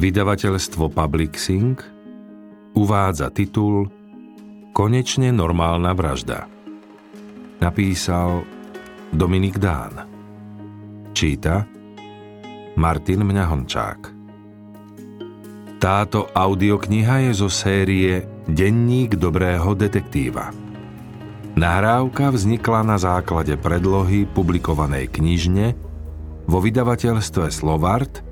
Vydavateľstvo Publixing uvádza titul Konečne normálna vražda. Napísal Dominik Dán. Číta Martin Mňahončák. Táto audiokniha je zo série Denník dobrého detektíva. Nahrávka vznikla na základe predlohy publikovanej knižne vo vydavateľstve Slovart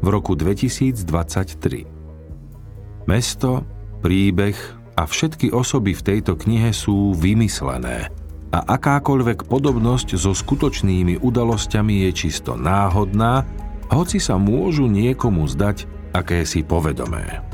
v roku 2023. Mesto, príbeh a všetky osoby v tejto knihe sú vymyslené a akákoľvek podobnosť so skutočnými udalosťami je čisto náhodná, hoci sa môžu niekomu zdať akési povedomé.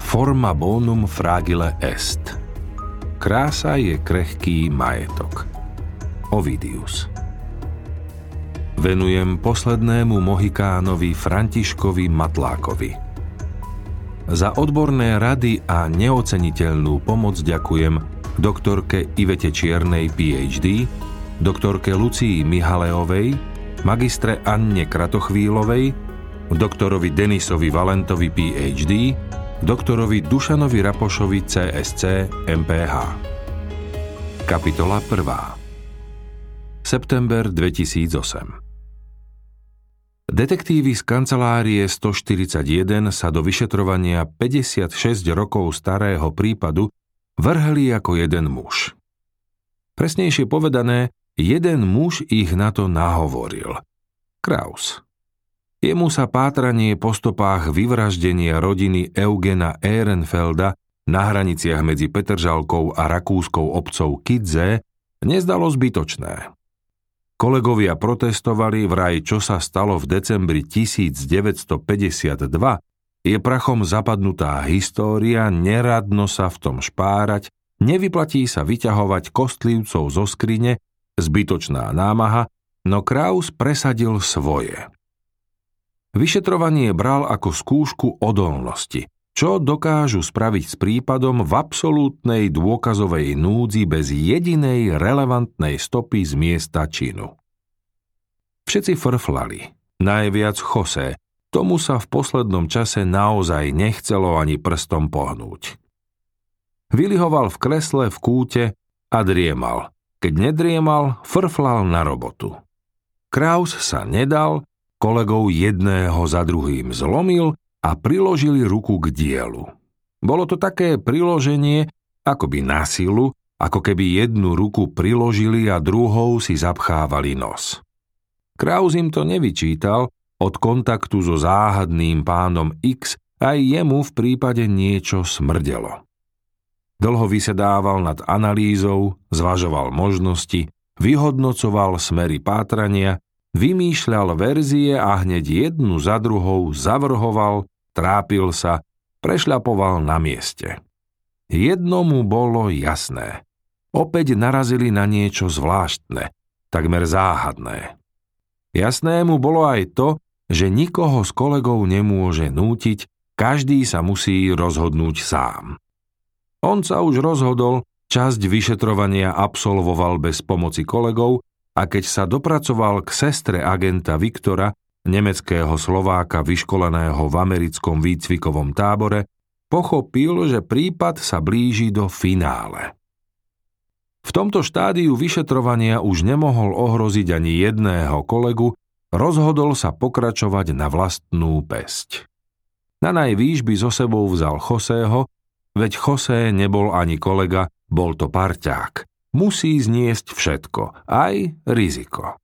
Forma bonum fragile est. Krása je krehký majetok. Ovidius venujem poslednému Mohikánovi Františkovi Matlákovi. Za odborné rady a neoceniteľnú pomoc ďakujem doktorke Ivete Čiernej PhD, doktorke Lucii Mihaleovej, magistre Anne Kratochvílovej, doktorovi Denisovi Valentovi PhD, doktorovi Dušanovi Rapošovi CSC MPH. Kapitola 1. September 2008 Detektívy z kancelárie 141 sa do vyšetrovania 56 rokov starého prípadu vrhli ako jeden muž. Presnejšie povedané, jeden muž ich na to nahovoril. Kraus. Jemu sa pátranie po stopách vyvraždenia rodiny Eugena Ehrenfelda na hraniciach medzi Petržalkou a rakúskou obcov Kidze nezdalo zbytočné. Kolegovia protestovali vraj, čo sa stalo v decembri 1952, je prachom zapadnutá história, neradno sa v tom špárať, nevyplatí sa vyťahovať kostlivcov zo skrine, zbytočná námaha, no Kraus presadil svoje. Vyšetrovanie bral ako skúšku odolnosti, čo dokážu spraviť s prípadom v absolútnej dôkazovej núdzi bez jedinej relevantnej stopy z miesta činu. Všetci frflali, najviac Jose, tomu sa v poslednom čase naozaj nechcelo ani prstom pohnúť. Vylihoval v kresle v kúte a driemal. Keď nedriemal, frflal na robotu. Kraus sa nedal, kolegov jedného za druhým zlomil a priložili ruku k dielu. Bolo to také priloženie, akoby na silu, ako keby jednu ruku priložili a druhou si zapchávali nos. Kraus im to nevyčítal, od kontaktu so záhadným pánom X aj jemu v prípade niečo smrdelo. Dlho vysedával nad analýzou, zvažoval možnosti, vyhodnocoval smery pátrania, vymýšľal verzie a hneď jednu za druhou zavrhoval trápil sa, prešľapoval na mieste. Jednomu bolo jasné. Opäť narazili na niečo zvláštne, takmer záhadné. Jasné mu bolo aj to, že nikoho z kolegov nemôže nútiť, každý sa musí rozhodnúť sám. On sa už rozhodol, časť vyšetrovania absolvoval bez pomoci kolegov a keď sa dopracoval k sestre agenta Viktora, nemeckého Slováka vyškoleného v americkom výcvikovom tábore, pochopil, že prípad sa blíži do finále. V tomto štádiu vyšetrovania už nemohol ohroziť ani jedného kolegu, rozhodol sa pokračovať na vlastnú pesť. Na najvýš by so sebou vzal Chosého, veď Chosé nebol ani kolega, bol to parťák. Musí zniesť všetko, aj riziko.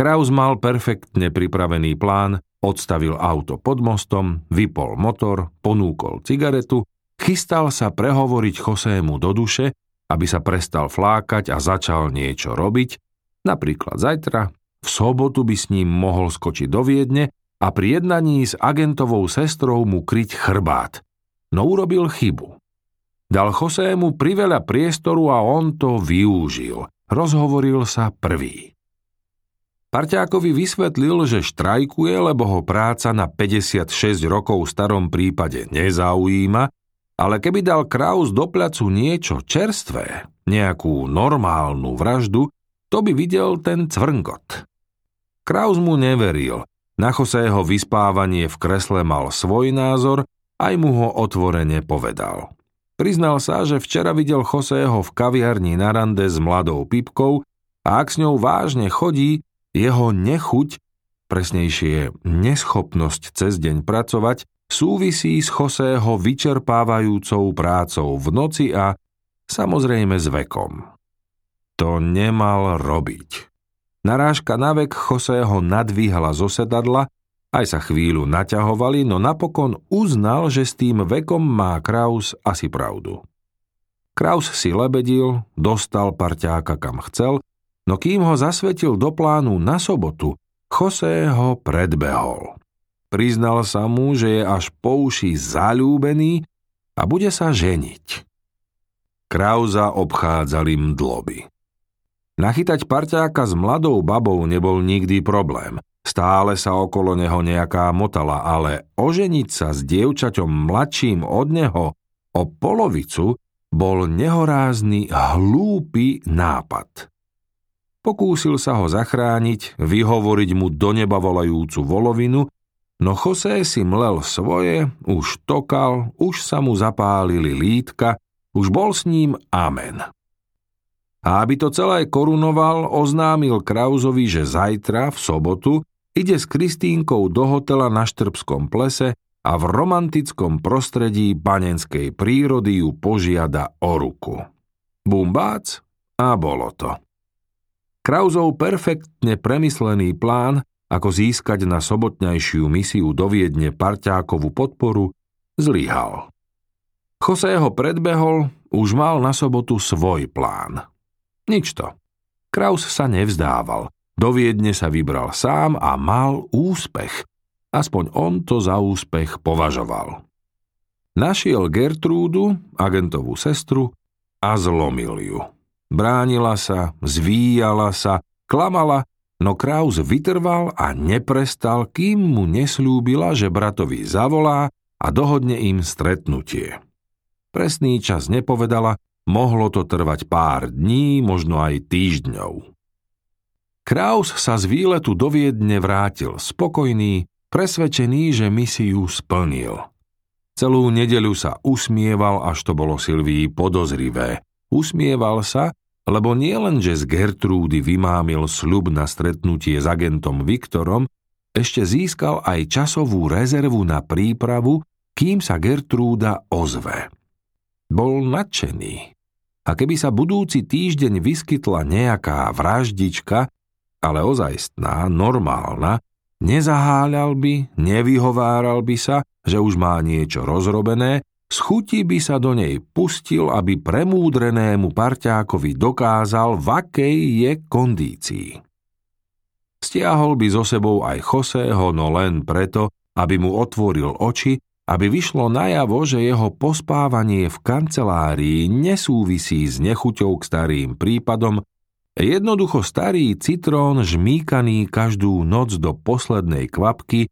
Kraus mal perfektne pripravený plán, odstavil auto pod mostom, vypol motor, ponúkol cigaretu, chystal sa prehovoriť Chosému do duše, aby sa prestal flákať a začal niečo robiť, napríklad zajtra, v sobotu by s ním mohol skočiť do Viedne a pri jednaní s agentovou sestrou mu kryť chrbát. No urobil chybu. Dal Chosému priveľa priestoru a on to využil. Rozhovoril sa prvý. Parťákovi vysvetlil, že štrajkuje, lebo ho práca na 56 rokov starom prípade nezaujíma, ale keby dal Kraus do placu niečo čerstvé, nejakú normálnu vraždu, to by videl ten cvrngot. Kraus mu neveril, Na Joseho vyspávanie v kresle mal svoj názor, aj mu ho otvorene povedal. Priznal sa, že včera videl Joseho v kaviarni na rande s mladou Pipkou a ak s ňou vážne chodí, jeho nechuť, presnejšie neschopnosť cez deň pracovať, súvisí s Joseho vyčerpávajúcou prácou v noci a samozrejme s vekom. To nemal robiť. Narážka na vek Joseho nadvíhala zo sedadla, aj sa chvíľu naťahovali, no napokon uznal, že s tým vekom má Kraus asi pravdu. Kraus si lebedil, dostal parťáka kam chcel, no kým ho zasvetil do plánu na sobotu, José ho predbehol. Priznal sa mu, že je až po uši zalúbený a bude sa ženiť. Krauza obchádzali mdloby. Nachytať parťáka s mladou babou nebol nikdy problém. Stále sa okolo neho nejaká motala, ale oženiť sa s dievčaťom mladším od neho o polovicu bol nehorázny, hlúpy nápad. Pokúsil sa ho zachrániť, vyhovoriť mu do neba volajúcu volovinu, no José si mlel svoje, už tokal, už sa mu zapálili lítka, už bol s ním amen. A aby to celé korunoval, oznámil Krauzovi, že zajtra, v sobotu, ide s Kristínkou do hotela na Štrbskom plese a v romantickom prostredí panenskej prírody ju požiada o ruku. Bumbác a bolo to. Krauzov perfektne premyslený plán, ako získať na sobotnejšiu misiu do Viedne parťákovú podporu, zlyhal. Jose ho predbehol, už mal na sobotu svoj plán. Nič to. Kraus sa nevzdával. Do Viedne sa vybral sám a mal úspech. Aspoň on to za úspech považoval. Našiel Gertrúdu, agentovú sestru, a zlomil ju. Bránila sa, zvíjala sa, klamala, no Kraus vytrval a neprestal, kým mu neslúbila, že bratovi zavolá a dohodne im stretnutie. Presný čas nepovedala, Mohlo to trvať pár dní, možno aj týždňov. Kraus sa z výletu do Viedne vrátil spokojný, presvedčený, že misiu splnil. Celú nedeľu sa usmieval, až to bolo Silvii podozrivé. Usmieval sa, lebo nie len, z Gertrúdy vymámil sľub na stretnutie s agentom Viktorom, ešte získal aj časovú rezervu na prípravu, kým sa Gertrúda ozve. Bol nadšený. A keby sa budúci týždeň vyskytla nejaká vraždička, ale ozajstná, normálna, nezaháľal by, nevyhováral by sa, že už má niečo rozrobené, schutí by sa do nej pustil, aby premúdrenému parťákovi dokázal, v akej je kondícii. Stiahol by so sebou aj Joseho, no len preto, aby mu otvoril oči aby vyšlo najavo, že jeho pospávanie v kancelárii nesúvisí s nechuťou k starým prípadom, jednoducho starý citrón žmíkaný každú noc do poslednej kvapky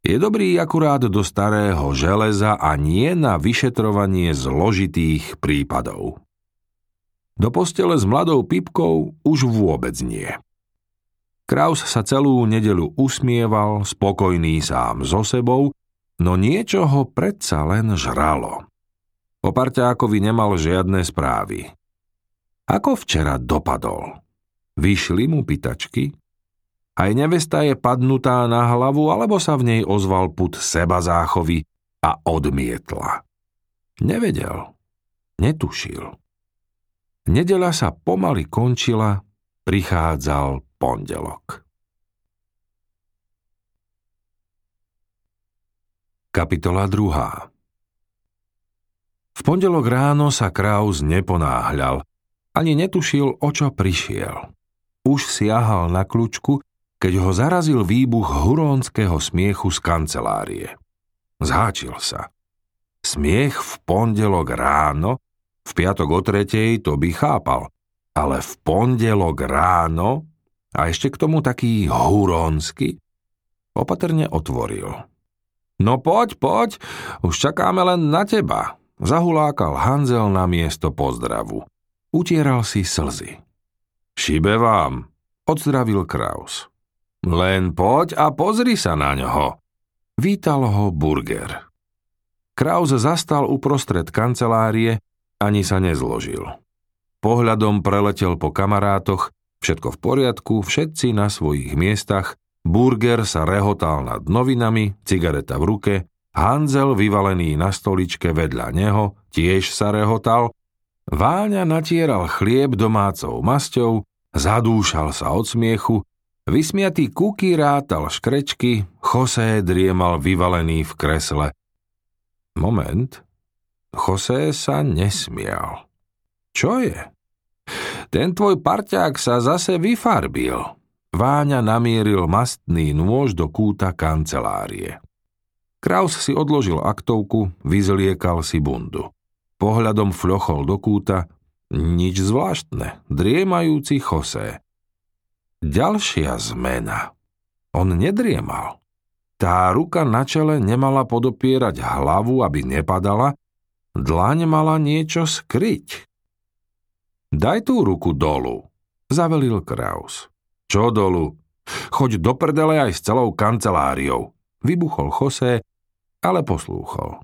je dobrý akurát do starého železa a nie na vyšetrovanie zložitých prípadov. Do postele s mladou Pipkou už vôbec nie. Kraus sa celú nedelu usmieval, spokojný sám so sebou, no niečo ho predsa len žralo. O parťákovi nemal žiadne správy. Ako včera dopadol? Vyšli mu pitačky? Aj nevesta je padnutá na hlavu, alebo sa v nej ozval put seba záchovy a odmietla. Nevedel. Netušil. Nedela sa pomaly končila, prichádzal pondelok. Kapitola 2. V pondelok ráno sa Kraus neponáhľal, ani netušil, o čo prišiel. Už siahal na kľúčku, keď ho zarazil výbuch hurónskeho smiechu z kancelárie. Zháčil sa. Smiech v pondelok ráno, v piatok o tretej to by chápal, ale v pondelok ráno a ešte k tomu taký hurónsky, opatrne otvoril. No poď, poď, už čakáme len na teba, zahulákal Hanzel na miesto pozdravu. Utieral si slzy. Šibe vám, odzdravil Kraus. Len poď a pozri sa na ňoho. Vítal ho Burger. Kraus zastal uprostred kancelárie, ani sa nezložil. Pohľadom preletel po kamarátoch, všetko v poriadku, všetci na svojich miestach, Burger sa rehotal nad novinami, cigareta v ruke, Hanzel vyvalený na stoličke vedľa neho tiež sa rehotal, Váňa natieral chlieb domácou masťou, zadúšal sa od smiechu, vysmiatý kuky rátal škrečky, José driemal vyvalený v kresle. Moment. José sa nesmial. Čo je? Ten tvoj parťák sa zase vyfarbil. Váňa namieril mastný nôž do kúta kancelárie. Kraus si odložil aktovku, vyzliekal si bundu. Pohľadom fľochol do kúta, nič zvláštne, driemajúci José. Ďalšia zmena. On nedriemal. Tá ruka na čele nemala podopierať hlavu, aby nepadala, dlaň mala niečo skryť. Daj tú ruku dolu, zavelil Kraus. Čo dolu? Choď do prdele aj s celou kanceláriou, vybuchol José, ale poslúchol.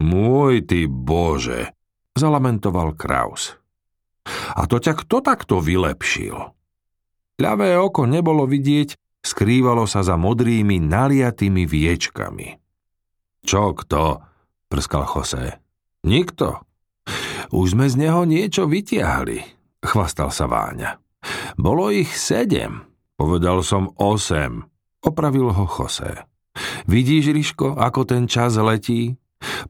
Môj ty Bože, zalamentoval Kraus. A to ťa kto takto vylepšil? Ľavé oko nebolo vidieť, skrývalo sa za modrými naliatými viečkami. Čo kto? prskal Jose. Nikto. Už sme z neho niečo vytiahli, chvastal sa Váňa. Bolo ich sedem, povedal som osem, opravil ho Jose. Vidíš, Riško, ako ten čas letí?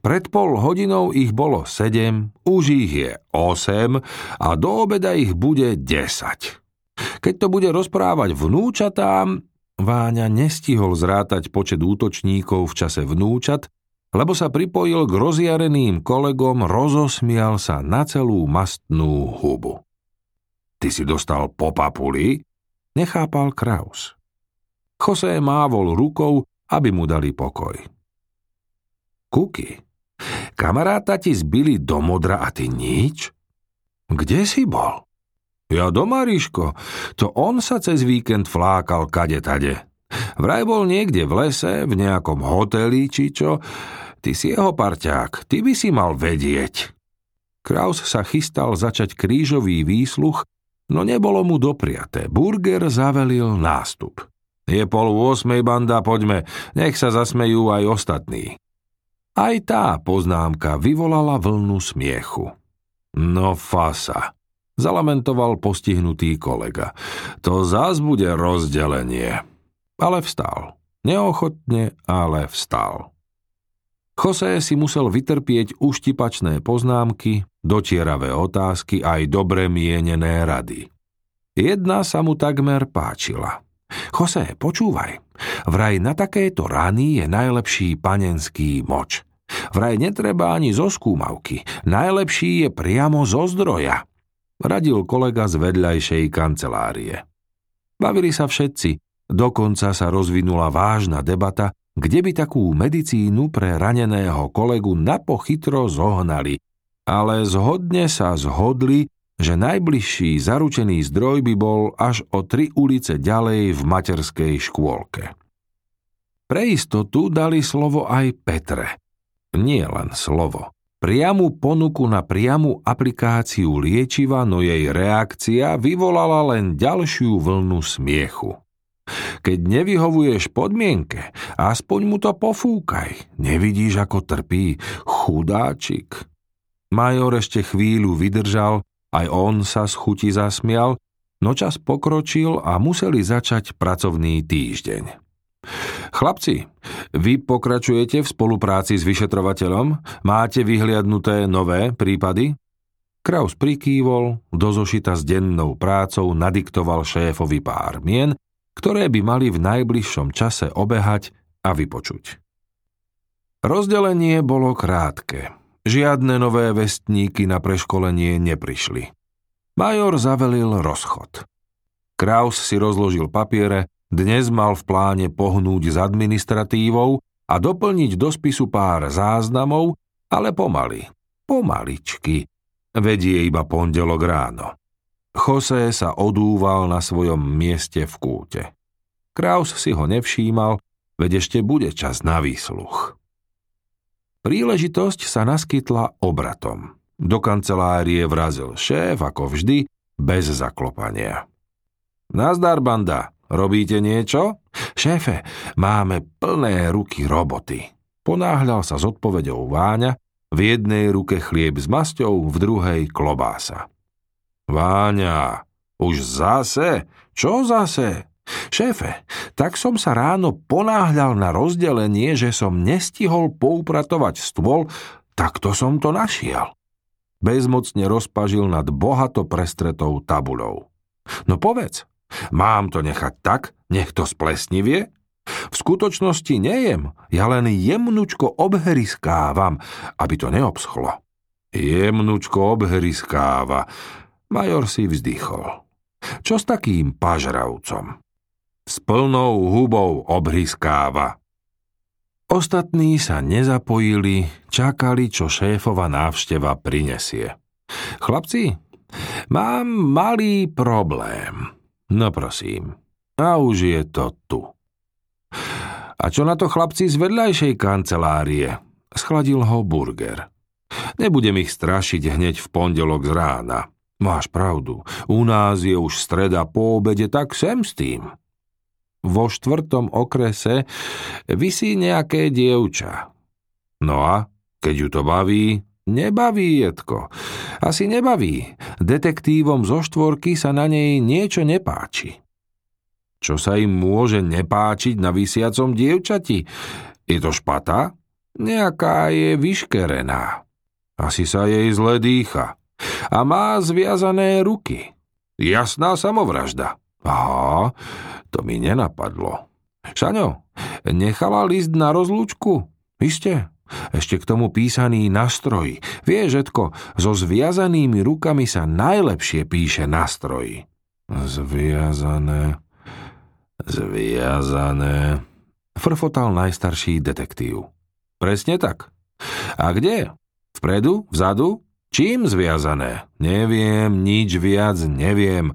Pred pol hodinou ich bolo sedem, už ich je osem a do obeda ich bude desať. Keď to bude rozprávať vnúčatám, Váňa nestihol zrátať počet útočníkov v čase vnúčat, lebo sa pripojil k rozjareným kolegom, rozosmial sa na celú mastnú hubu. Ty si dostal po papuli? Nechápal Kraus. José mávol rukou, aby mu dali pokoj. Kuky, kamaráta ti zbili do modra a ty nič? Kde si bol? Ja doma, Ríško, to on sa cez víkend flákal kade tade. Vraj bol niekde v lese, v nejakom hoteli, či čo. Ty si jeho parťák, ty by si mal vedieť. Kraus sa chystal začať krížový výsluch, no nebolo mu dopriaté. Burger zavelil nástup. Je pol 8 banda, poďme, nech sa zasmejú aj ostatní. Aj tá poznámka vyvolala vlnu smiechu. No fasa zalamentoval postihnutý kolega. To zás bude rozdelenie. Ale vstal. Neochotne, ale vstal. José si musel vytrpieť uštipačné poznámky, dotieravé otázky aj dobre mienené rady. Jedna sa mu takmer páčila. José, počúvaj, vraj na takéto rany je najlepší panenský moč. Vraj netreba ani zo skúmavky, najlepší je priamo zo zdroja radil kolega z vedľajšej kancelárie. Bavili sa všetci, dokonca sa rozvinula vážna debata, kde by takú medicínu pre raneného kolegu napochytro zohnali, ale zhodne sa zhodli, že najbližší zaručený zdroj by bol až o tri ulice ďalej v materskej škôlke. Pre istotu dali slovo aj Petre. Nie len slovo priamu ponuku na priamu aplikáciu liečiva, no jej reakcia vyvolala len ďalšiu vlnu smiechu. Keď nevyhovuješ podmienke, aspoň mu to pofúkaj. Nevidíš, ako trpí. Chudáčik. Major ešte chvíľu vydržal, aj on sa z chuti zasmial, no čas pokročil a museli začať pracovný týždeň. Chlapci, vy pokračujete v spolupráci s vyšetrovateľom? Máte vyhliadnuté nové prípady? Kraus prikývol, do s dennou prácou nadiktoval šéfovi pár mien, ktoré by mali v najbližšom čase obehať a vypočuť. Rozdelenie bolo krátke. Žiadne nové vestníky na preškolenie neprišli. Major zavelil rozchod. Kraus si rozložil papiere dnes mal v pláne pohnúť s administratívou a doplniť do spisu pár záznamov, ale pomaly, pomaličky, vedie iba pondelok ráno. José sa odúval na svojom mieste v kúte. Kraus si ho nevšímal, veď ešte bude čas na výsluch. Príležitosť sa naskytla obratom. Do kancelárie vrazil šéf, ako vždy, bez zaklopania. Nazdar, banda, robíte niečo? Šéfe, máme plné ruky roboty. Ponáhľal sa s odpovedou Váňa, v jednej ruke chlieb s masťou, v druhej klobása. Váňa, už zase? Čo zase? Šéfe, tak som sa ráno ponáhľal na rozdelenie, že som nestihol poupratovať stôl, tak to som to našiel. Bezmocne rozpažil nad bohato prestretou tabulou. No povedz, mám to nechať tak, nech to splesnivie? V skutočnosti nejem, ja len jemnučko obheriskávam, aby to neobschlo. Jemnučko obheriskáva. Major si vzdychol. Čo s takým pažravcom? S plnou hubou obhryskáva. Ostatní sa nezapojili, čakali, čo šéfova návšteva prinesie. Chlapci, mám malý problém. No prosím, a už je to tu. A čo na to chlapci z vedľajšej kancelárie? Schladil ho burger. Nebudem ich strašiť hneď v pondelok z rána. Máš pravdu, u nás je už streda po obede, tak sem s tým. Vo štvrtom okrese vysí nejaké dievča. No a, keď ju to baví, nebaví Jedko. Asi nebaví. Detektívom zo štvorky sa na nej niečo nepáči. Čo sa im môže nepáčiť na vysiacom dievčati? Je to špata? Nejaká je vyškerená. Asi sa jej zle dýcha a má zviazané ruky. Jasná samovražda. Aha, to mi nenapadlo. Šaňo, nechala list na rozlúčku? Iste, ešte k tomu písaný nástroj. Vieš, Žetko, so zviazanými rukami sa najlepšie píše nástroj. Zviazané, zviazané, frfotal najstarší detektív. Presne tak. A kde? Vpredu? Vzadu? Čím zviazané? Neviem, nič viac neviem.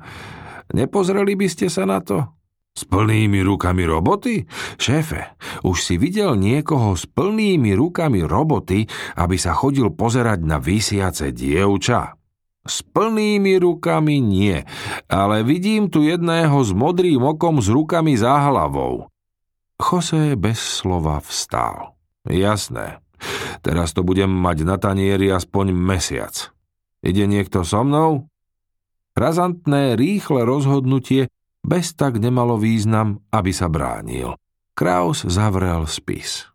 Nepozreli by ste sa na to? S plnými rukami roboty? Šéfe, už si videl niekoho s plnými rukami roboty, aby sa chodil pozerať na vysiace dievča? S plnými rukami nie, ale vidím tu jedného s modrým okom s rukami za hlavou. Jose bez slova vstal. Jasné, Teraz to budem mať na tanieri aspoň mesiac. Ide niekto so mnou? Razantné, rýchle rozhodnutie bez tak nemalo význam, aby sa bránil. Kraus zavrel spis.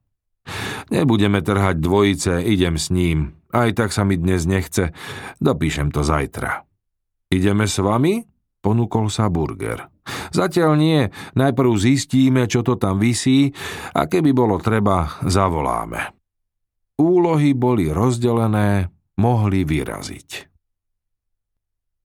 Nebudeme trhať dvojice, idem s ním. Aj tak sa mi dnes nechce, dopíšem to zajtra. Ideme s vami? Ponúkol sa Burger. Zatiaľ nie, najprv zistíme, čo to tam visí a keby bolo treba, zavoláme. Úlohy boli rozdelené, mohli vyraziť.